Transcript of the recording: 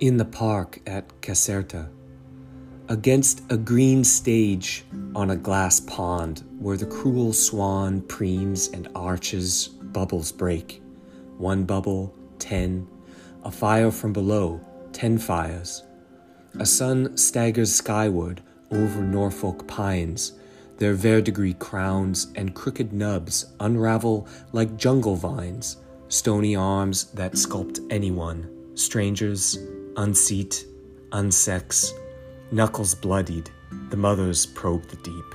in the park at Caserta, against a green stage on a glass pond where the cruel swan preens and arches, bubbles break. One bubble, ten, a fire from below, ten fires. A sun staggers skyward over Norfolk pines. Their verdigris crowns and crooked nubs unravel like jungle vines, stony arms that sculpt anyone, strangers, unseat, unsex, knuckles bloodied, the mothers probe the deep.